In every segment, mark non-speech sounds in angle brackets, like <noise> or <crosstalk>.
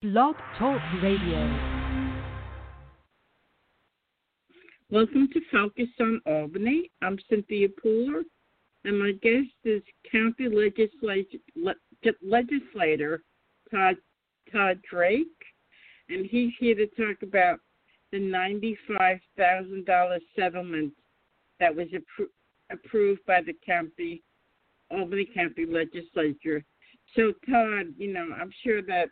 Blog Talk Radio. Welcome to Focus on Albany. I'm Cynthia Pooler, and my guest is County Legislator Todd, Todd Drake, and he's here to talk about the $95,000 settlement that was appro- approved by the county, Albany County Legislature. So, Todd, you know, I'm sure that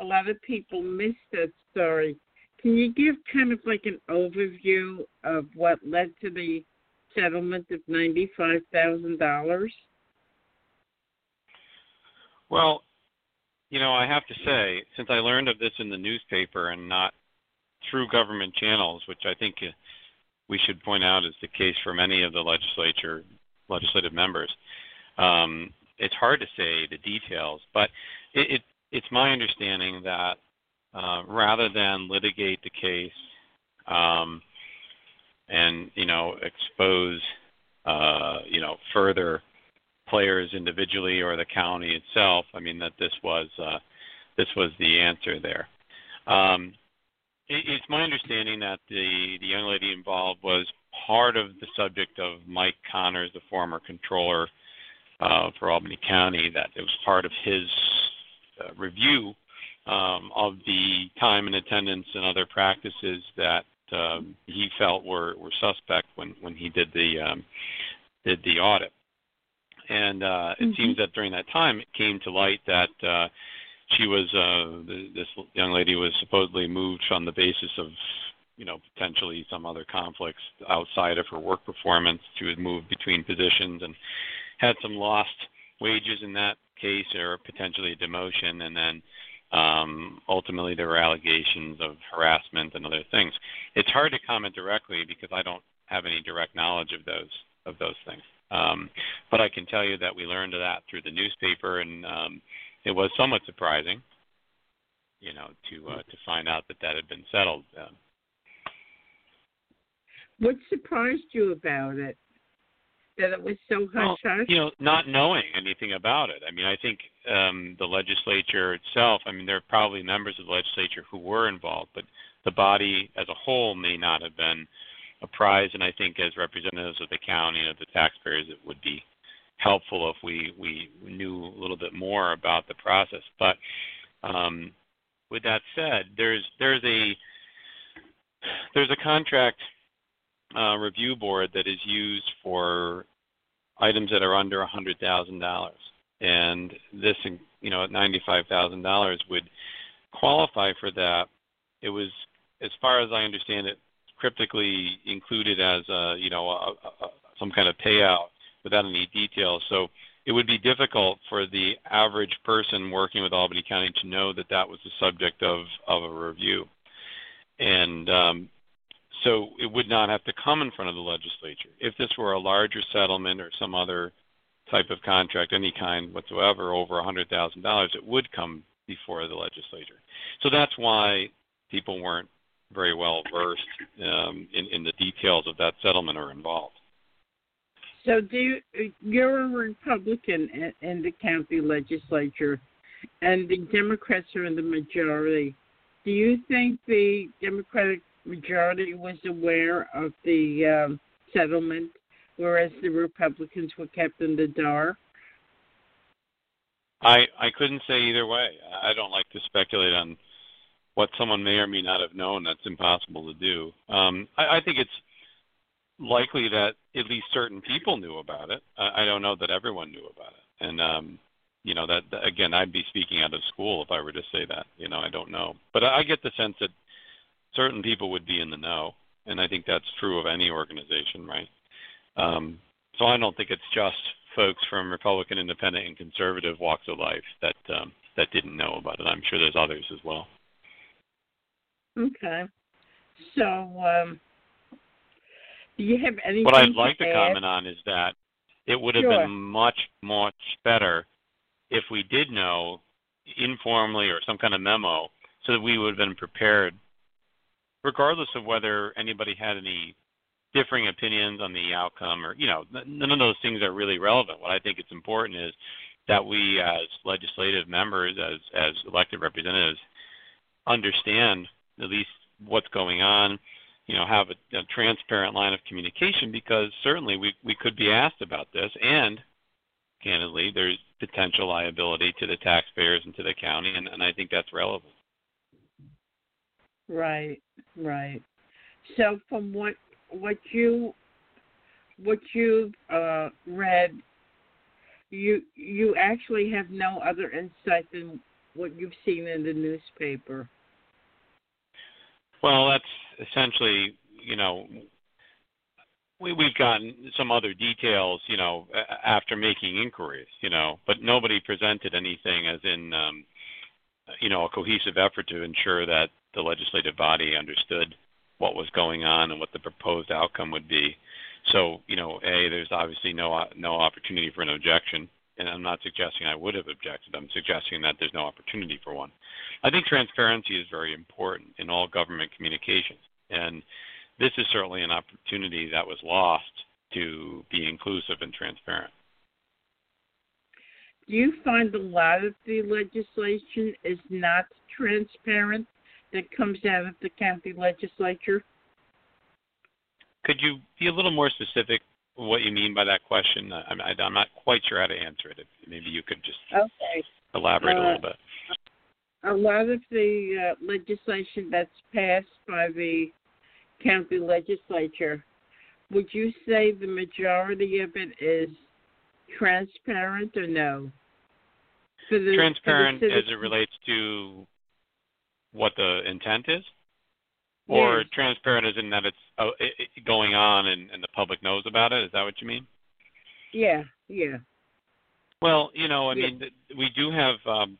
a lot of people missed that story. Can you give kind of like an overview of what led to the settlement of ninety-five thousand dollars? Well, you know, I have to say, since I learned of this in the newspaper and not through government channels, which I think uh, we should point out is the case for many of the legislature legislative members, um, it's hard to say the details. But it, it it's my understanding that uh, rather than litigate the case um, and you know expose uh, you know further players individually or the county itself, I mean that this was uh, this was the answer there. Um, it, it's my understanding that the the young lady involved was part of the subject of Mike Conners, the former controller uh, for Albany County, that it was part of his uh, review um, of the time and attendance and other practices that um, he felt were, were suspect when, when he did the um, did the audit. And uh, it mm-hmm. seems that during that time, it came to light that uh, she was uh, this young lady was supposedly moved on the basis of you know potentially some other conflicts outside of her work performance. She was moved between positions and had some lost wages in that case or potentially a demotion, and then um, ultimately there were allegations of harassment and other things. It's hard to comment directly because I don't have any direct knowledge of those of those things. Um, but I can tell you that we learned of that through the newspaper, and um, it was somewhat surprising, you know, to uh, to find out that that had been settled. Uh, what surprised you about it? That it was so hush hush? you know, not knowing anything about it. I mean, I think um, the legislature itself. I mean, there are probably members of the legislature who were involved, but the body as a whole may not have been apprised. And I think, as representatives of the county and of the taxpayers, it would be helpful if we we knew a little bit more about the process. But um, with that said, there's there's a there's a contract uh, review board that is used for items that are under a hundred thousand dollars, and this, you know, at ninety-five thousand dollars would qualify for that. It was, as far as I understand it, cryptically included as a, you know, a, a, some kind of payout without any details. So it would be difficult for the average person working with Albany County to know that that was the subject of of a review. And um, so it would not have to come in front of the legislature. If this were a larger settlement or some other type of contract, any kind whatsoever, over $100,000, it would come before the legislature. So that's why people weren't very well versed um, in, in the details of that settlement or involved. So, do you, you're a Republican in, in the county legislature, and the Democrats are in the majority. Do you think the Democratic majority was aware of the um, settlement, whereas the Republicans were kept in the dark? I I couldn't say either way. I don't like to speculate on what someone may or may not have known. That's impossible to do. Um, I, I think it's likely that at least certain people knew about it. I, I don't know that everyone knew about it, and um, you know that again, I'd be speaking out of school if I were to say that. You know, I don't know, but I, I get the sense that certain people would be in the know, and I think that's true of any organization, right? Um, so I don't think it's just folks from Republican, Independent, and conservative walks of life that um, that didn't know about it. I'm sure there's others as well. Okay. So, um, do you have anything? What I'd like to, to comment on is that it would have sure. been much, much better if we did know informally or some kind of memo so that we would have been prepared regardless of whether anybody had any differing opinions on the outcome or you know none of those things are really relevant what i think it's important is that we as legislative members as as elected representatives understand at least what's going on, you know, have a, a transparent line of communication because certainly we we could be asked about this and candidly there's potential liability to the taxpayers and to the county and, and I think that's relevant. Right, right. So from what what you what you've uh, read, you you actually have no other insight than what you've seen in the newspaper. Well, that's essentially, you know, we we've gotten some other details, you know, after making inquiries, you know, but nobody presented anything as in, um, you know, a cohesive effort to ensure that the legislative body understood what was going on and what the proposed outcome would be. So, you know, a there's obviously no no opportunity for an objection, and I'm not suggesting I would have objected. I'm suggesting that there's no opportunity for one. I think transparency is very important in all government communications, and this is certainly an opportunity that was lost to be inclusive and transparent. Do you find a lot of the legislation is not transparent that comes out of the county legislature? Could you be a little more specific what you mean by that question? I'm, I'm not quite sure how to answer it. Maybe you could just okay. elaborate uh, a little bit. A lot of the uh, legislation that's passed by the county legislature, would you say the majority of it is transparent or no? The, transparent as it relates to what the intent is? Or yes. transparent as in that it's uh, it, going on and, and the public knows about it? Is that what you mean? Yeah, yeah. Well, you know, I yeah. mean, we do have um,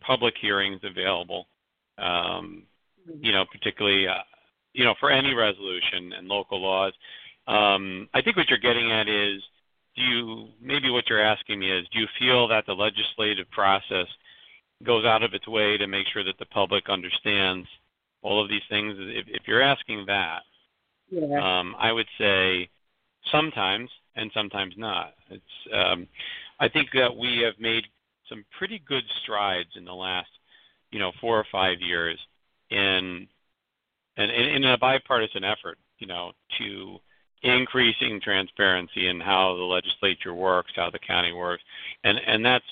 public hearings available. Um, you know, particularly, uh, you know, for any resolution and local laws. Um, I think what you're getting at is, do you maybe what you're asking me is, do you feel that the legislative process goes out of its way to make sure that the public understands all of these things. If, if you're asking that, yeah. um, I would say sometimes and sometimes not. It's um, I think that we have made some pretty good strides in the last, you know, four or five years in and in, in a bipartisan effort, you know, to increasing transparency in how the legislature works, how the county works, and and that's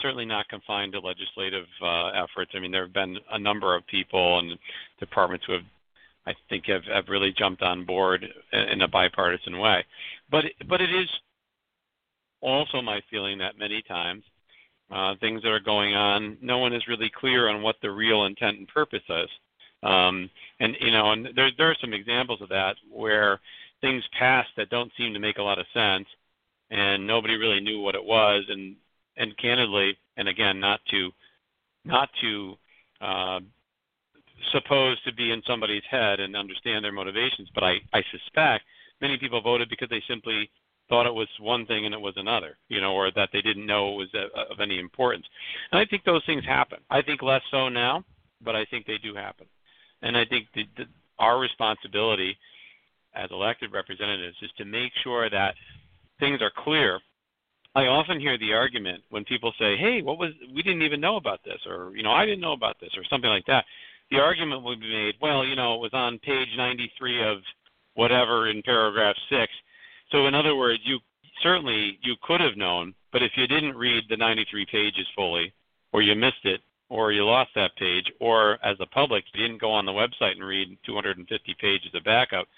certainly not confined to legislative uh, efforts. I mean, there have been a number of people and departments who have, I think, have, have really jumped on board in a bipartisan way. But but it is also my feeling that many times uh, things that are going on, no one is really clear on what the real intent and purpose is. Um, and you know, and there there are some examples of that where things pass that don't seem to make a lot of sense, and nobody really knew what it was, and and candidly, and again, not to not to uh, suppose to be in somebody's head and understand their motivations, but I, I suspect many people voted because they simply thought it was one thing and it was another, you know, or that they didn't know it was of any importance. And I think those things happen. I think less so now, but I think they do happen. And I think the, the, our responsibility as elected representatives is to make sure that things are clear I often hear the argument when people say, "Hey, what was we didn't even know about this," or you know, "I didn't know about this," or something like that. The argument would be made, "Well, you know, it was on page 93 of whatever in paragraph six. So, in other words, you certainly you could have known, but if you didn't read the 93 pages fully, or you missed it, or you lost that page, or as a public you didn't go on the website and read 250 pages of backup,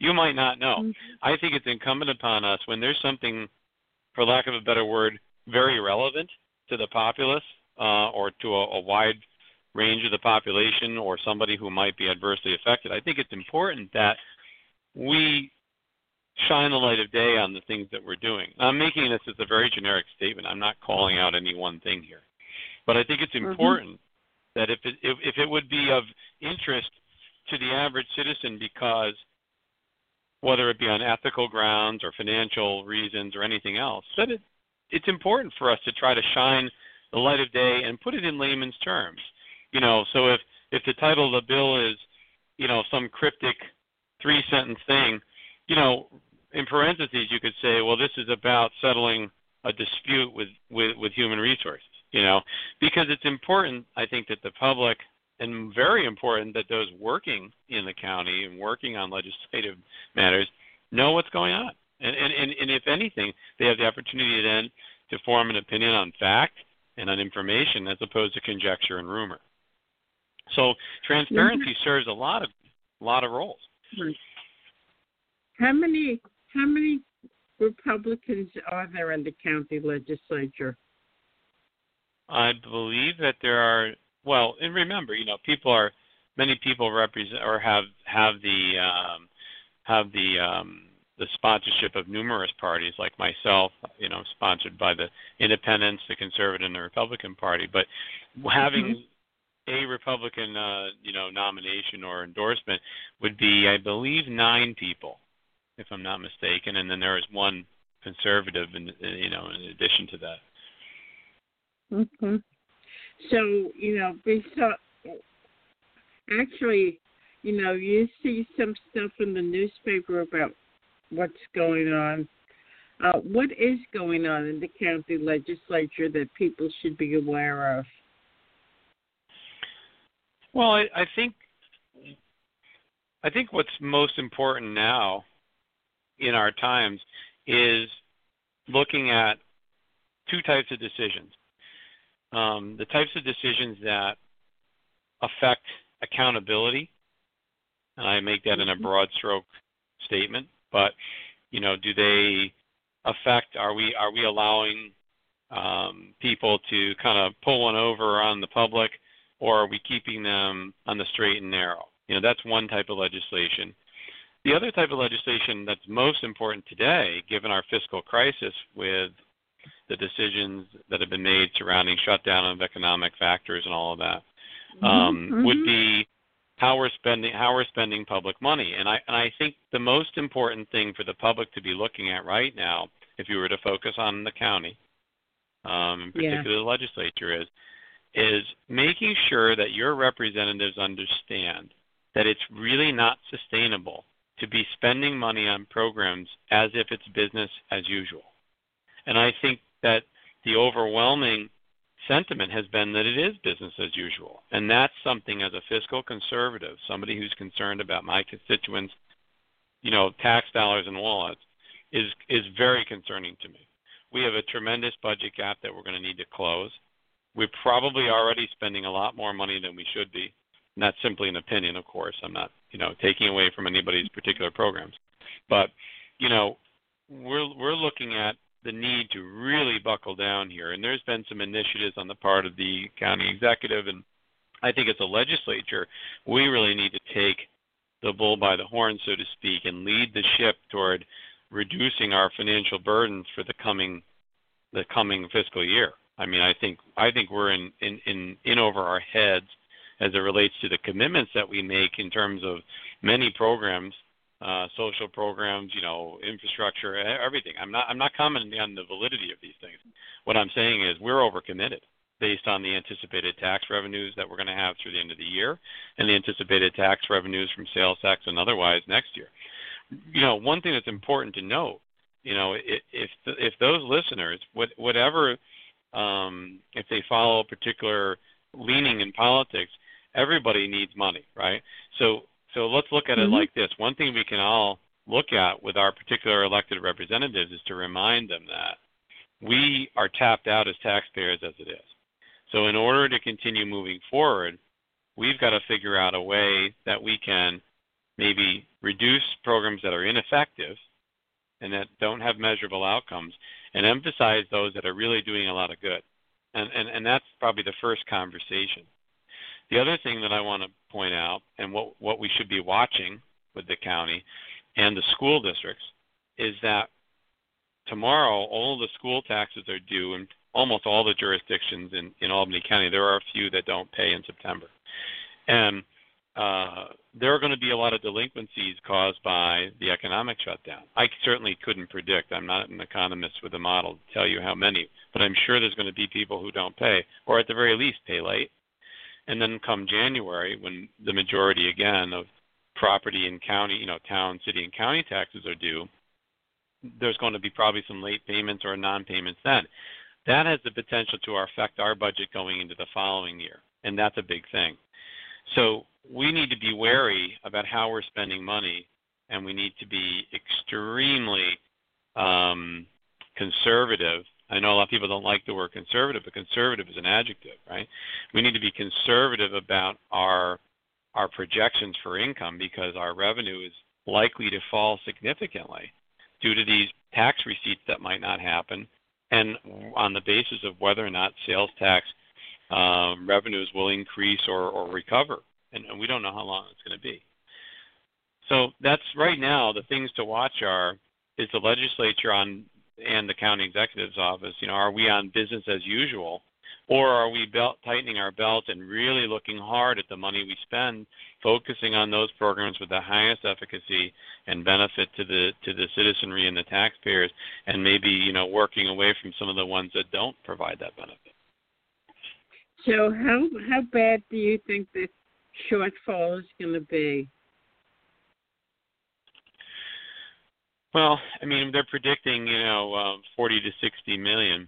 you might not know. Mm-hmm. I think it's incumbent upon us when there's something for lack of a better word, very relevant to the populace uh, or to a, a wide range of the population or somebody who might be adversely affected. I think it's important that we shine the light of day on the things that we're doing. I'm making this as a very generic statement. I'm not calling out any one thing here. But I think it's mm-hmm. important mm-hmm. that if it, if, if it would be of interest to the average citizen because whether it be on ethical grounds or financial reasons or anything else, that it, it's important for us to try to shine the light of day and put it in layman's terms. You know, so if if the title of the bill is, you know, some cryptic three sentence thing, you know, in parentheses you could say, well, this is about settling a dispute with with with human resources. You know, because it's important, I think, that the public and very important that those working in the county and working on legislative matters know what's going on. And, and, and, and if anything, they have the opportunity then to form an opinion on fact and on information as opposed to conjecture and rumor. So transparency mm-hmm. serves a lot of a lot of roles. How many how many Republicans are there in the county legislature? I believe that there are well, and remember, you know, people are many people represent or have have the um, have the um, the sponsorship of numerous parties, like myself, you know, sponsored by the Independents, the Conservative, and the Republican Party. But having mm-hmm. a Republican, uh, you know, nomination or endorsement would be, I believe, nine people, if I'm not mistaken, and then there is one conservative, in, you know, in addition to that. Mm-hmm. So you know, actually, you know, you see some stuff in the newspaper about what's going on. Uh, what is going on in the county legislature that people should be aware of? Well, I, I think I think what's most important now in our times is looking at two types of decisions. Um, the types of decisions that affect accountability, and I make that in a mm-hmm. broad stroke statement, but you know, do they affect? Are we are we allowing um, people to kind of pull one over on the public, or are we keeping them on the straight and narrow? You know, that's one type of legislation. The other type of legislation that's most important today, given our fiscal crisis with the decisions that have been made surrounding shutdown of economic factors and all of that, mm-hmm. um, mm-hmm. would be how we're spending how we're spending public money. And I and I think the most important thing for the public to be looking at right now, if you were to focus on the county, um, in particular yeah. the legislature, is is making sure that your representatives understand that it's really not sustainable to be spending money on programs as if it's business as usual. And I think that the overwhelming sentiment has been that it is business as usual. And that's something as a fiscal conservative, somebody who's concerned about my constituents, you know, tax dollars and wallets, is is very concerning to me. We have a tremendous budget gap that we're going to need to close. We're probably already spending a lot more money than we should be. And that's simply an opinion, of course. I'm not, you know, taking away from anybody's particular programs. But, you know, we're we're looking at the need to really buckle down here. And there's been some initiatives on the part of the county executive, and I think as a legislature, we really need to take the bull by the horn, so to speak, and lead the ship toward reducing our financial burdens for the coming the coming fiscal year. I mean, I think I think we're in in in, in over our heads as it relates to the commitments that we make in terms of many programs uh, social programs, you know, infrastructure, everything. I'm not I'm not commenting on the validity of these things. What I'm saying is we're overcommitted based on the anticipated tax revenues that we're going to have through the end of the year and the anticipated tax revenues from sales tax and otherwise next year. You know, one thing that's important to note, you know, if if those listeners, whatever, um, if they follow a particular leaning in politics, everybody needs money, right? So so let's look at it mm-hmm. like this. One thing we can all look at with our particular elected representatives is to remind them that we are tapped out as taxpayers as it is. So in order to continue moving forward, we've got to figure out a way that we can maybe reduce programs that are ineffective and that don't have measurable outcomes and emphasize those that are really doing a lot of good. And, and, and that's probably the first conversation. The other thing that I want to point out, and what, what we should be watching with the county and the school districts, is that tomorrow all the school taxes are due in almost all the jurisdictions in, in Albany County. There are a few that don't pay in September. And uh, there are going to be a lot of delinquencies caused by the economic shutdown. I certainly couldn't predict. I'm not an economist with a model to tell you how many, but I'm sure there's going to be people who don't pay, or at the very least pay late. And then come January, when the majority again of property and county, you know, town, city, and county taxes are due, there's going to be probably some late payments or non-payments then. That has the potential to affect our budget going into the following year, and that's a big thing. So we need to be wary about how we're spending money, and we need to be extremely um, conservative. I know a lot of people don't like the word conservative, but conservative is an adjective, right? We need to be conservative about our our projections for income because our revenue is likely to fall significantly due to these tax receipts that might not happen, and on the basis of whether or not sales tax um, revenues will increase or, or recover, and, and we don't know how long it's going to be. So that's right now the things to watch are is the legislature on and the county executive's office. You know, are we on business as usual, or are we belt, tightening our belt and really looking hard at the money we spend, focusing on those programs with the highest efficacy and benefit to the to the citizenry and the taxpayers, and maybe you know working away from some of the ones that don't provide that benefit. So how how bad do you think this shortfall is going to be? Well, I mean, they're predicting, you know, uh, 40 to 60 million,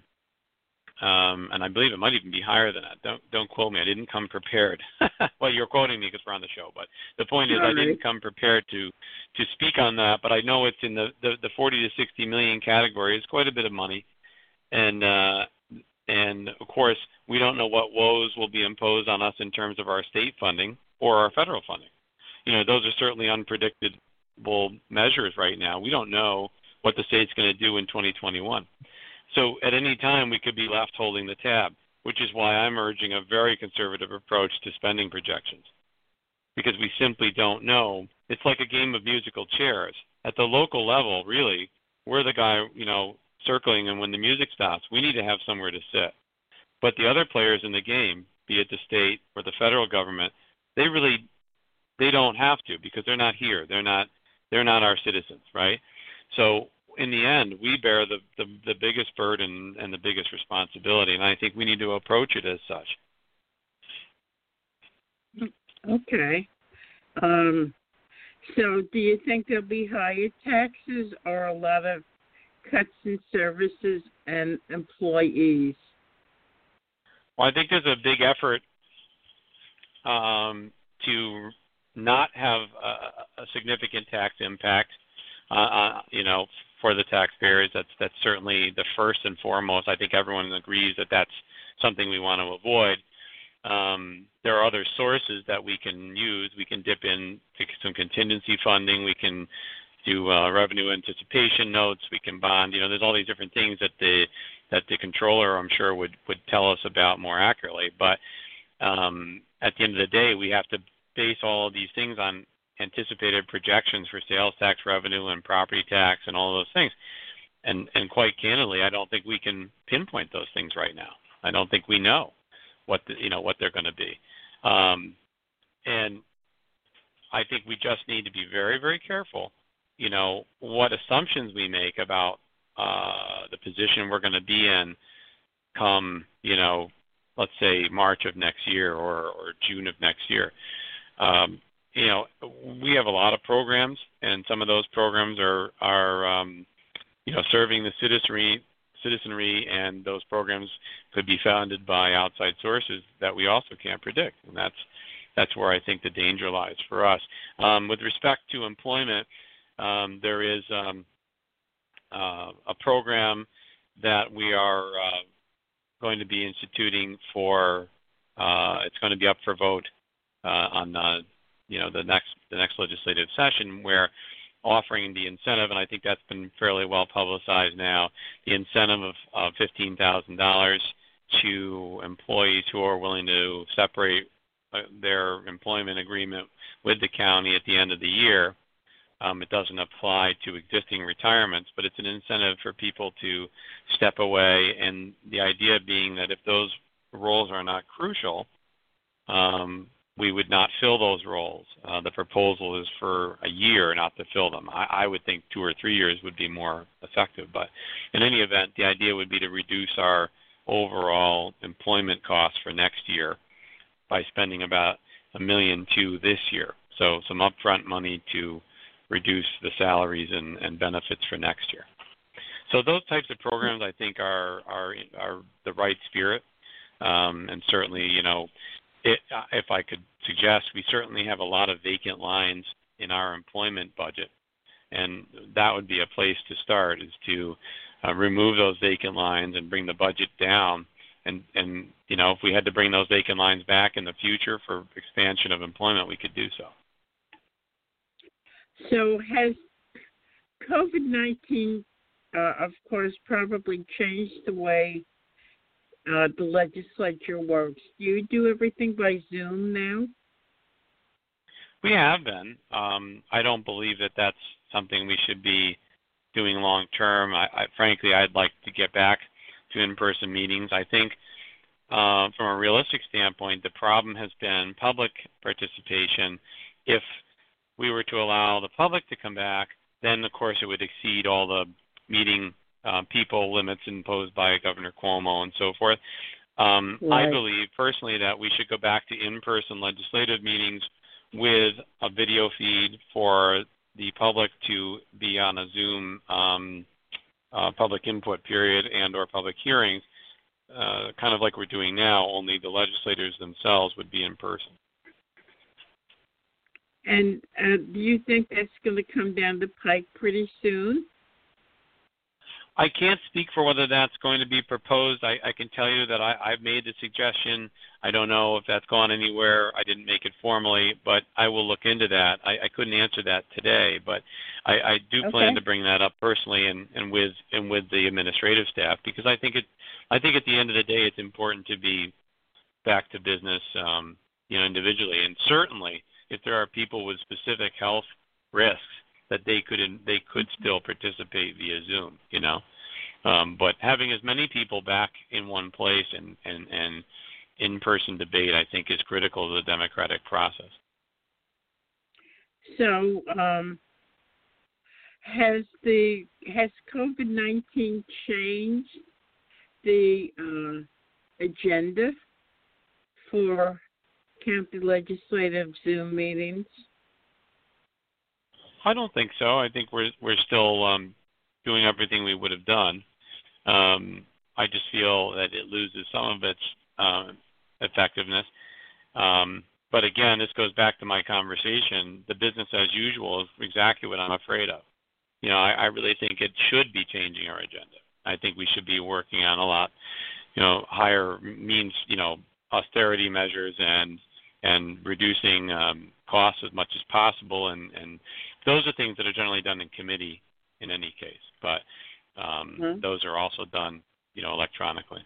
um, and I believe it might even be higher than that. Don't don't quote me. I didn't come prepared. <laughs> well, you're quoting me because we're on the show, but the point is, All I didn't come prepared to to speak on that. But I know it's in the the, the 40 to 60 million category. It's quite a bit of money, and uh, and of course, we don't know what woes will be imposed on us in terms of our state funding or our federal funding. You know, those are certainly unpredicted measures right now. We don't know what the state's going to do in 2021. So at any time, we could be left holding the tab, which is why I'm urging a very conservative approach to spending projections because we simply don't know. It's like a game of musical chairs. At the local level, really, we're the guy, you know, circling, and when the music stops, we need to have somewhere to sit. But the other players in the game, be it the state or the federal government, they really they don't have to because they're not here. They're not they're not our citizens, right? So in the end, we bear the, the, the biggest burden and the biggest responsibility, and I think we need to approach it as such. Okay. Um, so do you think there'll be higher taxes or a lot of cuts in services and employees? Well, I think there's a big effort um, to not have a, a significant tax impact, uh, uh, you know, for the taxpayers. That's that's certainly the first and foremost. I think everyone agrees that that's something we want to avoid. Um, there are other sources that we can use. We can dip in to some contingency funding. We can do uh, revenue anticipation notes. We can bond. You know, there's all these different things that the that the controller, I'm sure, would would tell us about more accurately. But um, at the end of the day, we have to base all of these things on anticipated projections for sales tax revenue and property tax and all those things. And and quite candidly, I don't think we can pinpoint those things right now. I don't think we know what the, you know what they're going to be. Um, and I think we just need to be very very careful. You know what assumptions we make about uh, the position we're going to be in come you know let's say March of next year or or June of next year. Um, you know, we have a lot of programs, and some of those programs are are um, you know serving the citizenry citizenry, and those programs could be funded by outside sources that we also can't predict, and that's that's where I think the danger lies for us. Um, with respect to employment, um, there is um, uh, a program that we are uh, going to be instituting for. Uh, it's going to be up for vote on uh, you know the next the next legislative session where offering the incentive, and I think that's been fairly well publicized now, the incentive of, of fifteen thousand dollars to employees who are willing to separate uh, their employment agreement with the county at the end of the year. Um, it doesn't apply to existing retirements, but it's an incentive for people to step away, and the idea being that if those roles are not crucial, um, we would not fill those roles. Uh, the proposal is for a year, not to fill them. I, I would think two or three years would be more effective. But in any event, the idea would be to reduce our overall employment costs for next year by spending about a million two this year. So some upfront money to reduce the salaries and, and benefits for next year. So those types of programs, I think, are are are the right spirit, um, and certainly, you know, it, if I could suggest, we certainly have a lot of vacant lines in our employment budget, and that would be a place to start is to uh, remove those vacant lines and bring the budget down. And and you know if we had to bring those vacant lines back in the future for expansion of employment, we could do so. So has COVID nineteen, uh, of course, probably changed the way uh, the legislature works? Do you do everything by Zoom now? We have been. Um, I don't believe that that's something we should be doing long term. I, I, frankly, I'd like to get back to in-person meetings. I think, uh, from a realistic standpoint, the problem has been public participation. If we were to allow the public to come back, then of course it would exceed all the meeting uh, people limits imposed by Governor Cuomo and so forth. Um, right. I believe personally that we should go back to in-person legislative meetings with a video feed for the public to be on a Zoom um, uh, public input period and or public hearings, uh, kind of like we're doing now, only the legislators themselves would be in person. And uh, do you think that's going to come down the pike pretty soon? I can't speak for whether that's going to be proposed. I, I can tell you that I, I've made the suggestion. I don't know if that's gone anywhere. I didn't make it formally, but I will look into that. I, I couldn't answer that today, but I, I do okay. plan to bring that up personally and, and with and with the administrative staff because I think it. I think at the end of the day, it's important to be back to business, um, you know, individually, and certainly if there are people with specific health risks that they could they could still participate via Zoom, you know. Um, but having as many people back in one place and and and in-person debate, I think, is critical to the democratic process. So, um, has the has COVID nineteen changed the uh, agenda for county legislative Zoom meetings? I don't think so. I think we're we're still um, doing everything we would have done. Um, I just feel that it loses some of its uh, effectiveness. Um, but again, this goes back to my conversation. The business as usual is exactly what I'm afraid of. You know, I, I really think it should be changing our agenda. I think we should be working on a lot, you know, higher means, you know, austerity measures and and reducing um, costs as much as possible. And, and those are things that are generally done in committee in any case, but um, mm-hmm. those are also done, you know, electronically.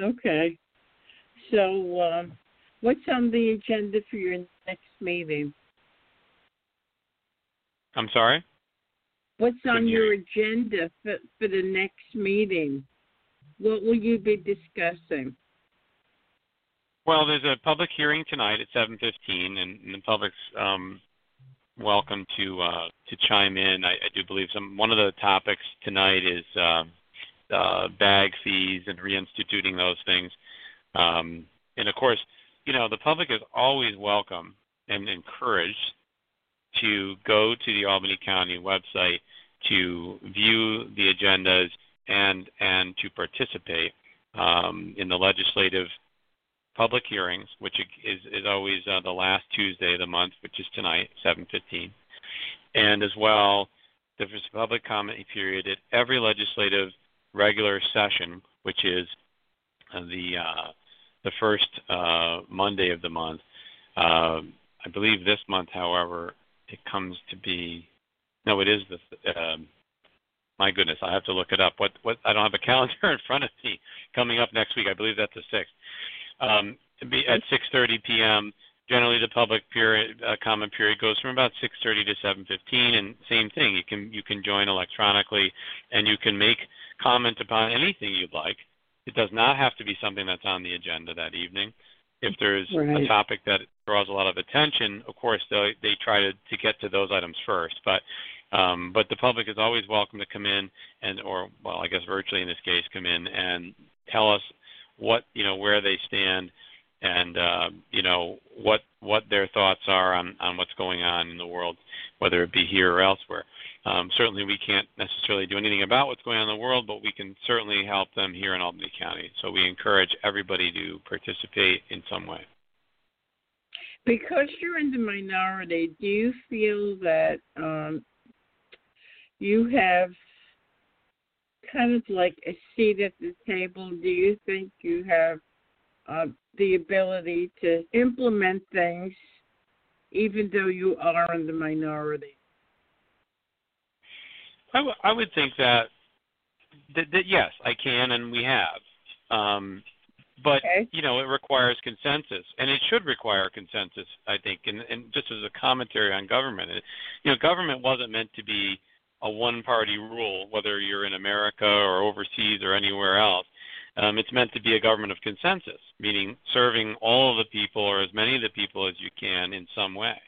Okay. So, um, what's on the agenda for your next meeting? I'm sorry. What's on your agenda for, for the next meeting? What will you be discussing? Well, there's a public hearing tonight at 7:15, and, and the public's um, welcome to uh, to chime in. I, I, do believe some one of the topics tonight is uh, uh, bag fees and reinstituting those things. Um, and of course, you know the public is always welcome and encouraged to go to the Albany County website to view the agendas and and to participate um, in the legislative public hearings, which is, is always uh, the last Tuesday of the month, which is tonight, 7:15, and as well there's a public comment period at every legislative regular session, which is uh, the uh, the first uh, Monday of the month. Uh, I believe this month, however, it comes to be no, it is the. Um, my goodness, I have to look it up. What what I don't have a <laughs> calendar in front of me. Coming up next week, I believe that's the sixth um, be at 6:30 p.m. Generally, the public period uh, comment period goes from about 6:30 to 7:15, and same thing. You can you can join electronically, and you can make comment upon anything you'd like. It does not have to be something that's on the agenda that evening. If there's right. a topic that draws a lot of attention, of course they they try to to get to those items first. But um, but the public is always welcome to come in and or well I guess virtually in this case come in and tell us what you know where they stand and uh, you know what what their thoughts are on on what's going on in the world, whether it be here or elsewhere. Um, certainly, we can't necessarily do anything about what's going on in the world, but we can certainly help them here in Albany County. So we encourage everybody to participate in some way. because you're in the minority, do you feel that um, you have kind of like a seat at the table? Do you think you have uh, the ability to implement things even though you are in the minority? I, w- I would think that, that, that yes, I can, and we have. Um, but okay. you know, it requires consensus, and it should require consensus. I think, and, and just as a commentary on government, it, you know, government wasn't meant to be a one-party rule, whether you're in America or overseas or anywhere else. Um, it's meant to be a government of consensus, meaning serving all of the people or as many of the people as you can in some way.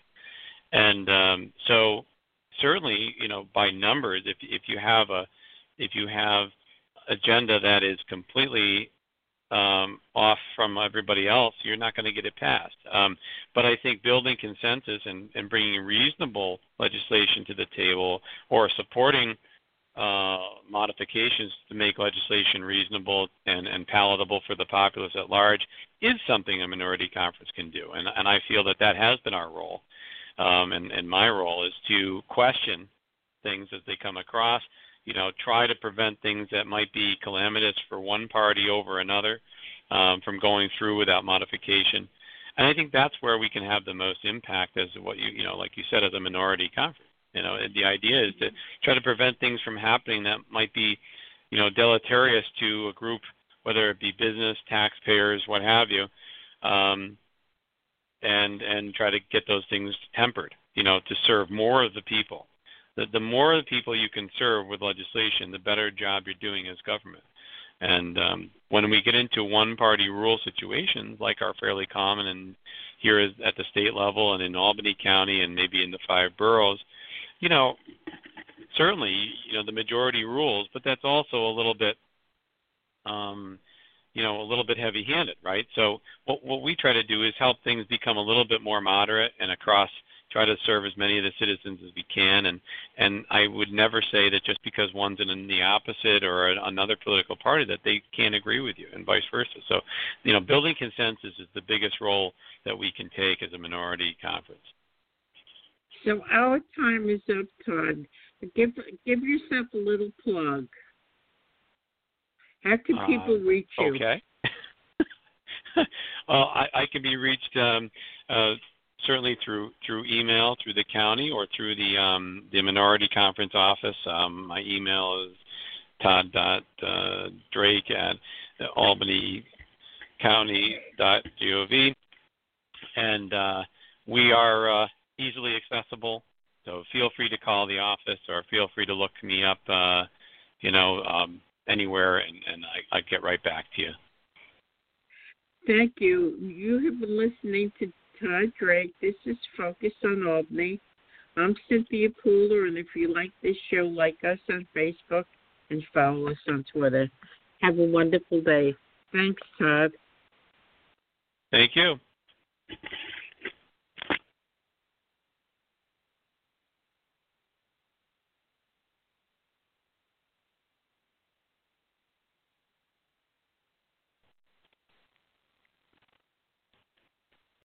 And um, so, certainly, you know, by numbers, if if you have a if you have agenda that is completely um, off from everybody else, you're not going to get it passed. Um, but I think building consensus and, and bringing reasonable legislation to the table or supporting uh, modifications to make legislation reasonable and, and palatable for the populace at large is something a minority conference can do. And, and I feel that that has been our role. Um, and, and my role is to question things as they come across, you know, try to prevent things that might be calamitous for one party over another um, from going through without modification. And I think that's where we can have the most impact as what you, you know, like you said, as a minority conference. You know, the idea is to try to prevent things from happening that might be, you know, deleterious to a group, whether it be business, taxpayers, what have you, um, and and try to get those things tempered. You know, to serve more of the people the, the more people you can serve with legislation, the better job you're doing as government. And um, when we get into one-party rule situations, like are fairly common and here at the state level and in Albany County and maybe in the five boroughs, you know, certainly you know the majority rules, but that's also a little bit, um, you know, a little bit heavy-handed, right? So what what we try to do is help things become a little bit more moderate and across try to serve as many of the citizens as we can. And and I would never say that just because one's in the opposite or another political party that they can't agree with you and vice versa. So you know building consensus is the biggest role that we can take as a minority conference. So our time is up Todd. Give give yourself a little plug. How can people uh, reach you? okay. <laughs> Well I, I can be reached um, uh, certainly through through email through the county or through the um, the minority conference office. Um, my email is todd dot uh, at albanycounty.gov, and uh, we are uh, easily accessible. So feel free to call the office or feel free to look me up, uh, you know, um, anywhere, and, and I, I get right back to you. Thank you. You have been listening to Todd Drake. This is Focus on Albany. I'm Cynthia Pooler, and if you like this show, like us on Facebook and follow us on Twitter. Have a wonderful day. Thanks, Todd. Thank you.